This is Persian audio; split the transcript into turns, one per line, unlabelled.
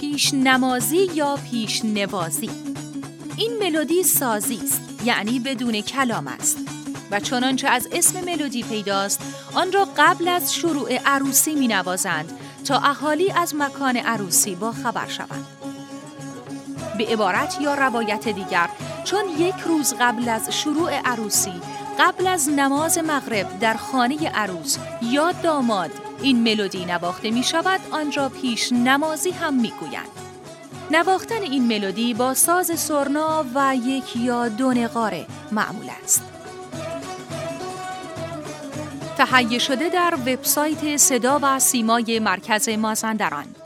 پیش نمازی یا پیش نوازی. این ملودی سازی است یعنی بدون کلام است. و چنانچه از اسم ملودی پیداست آن را قبل از شروع عروسی می نوازند تا اهالی از مکان عروسی با خبر شوند. به عبارت یا روایت دیگر چون یک روز قبل از شروع عروسی قبل از نماز مغرب در خانه عروس یا داماد این ملودی نواخته می شود آن را پیش نمازی هم می گویند. نواختن این ملودی با ساز سرنا و یک یا دو نقاره معمول است. تهیه شده در وبسایت صدا و سیمای مرکز مازندران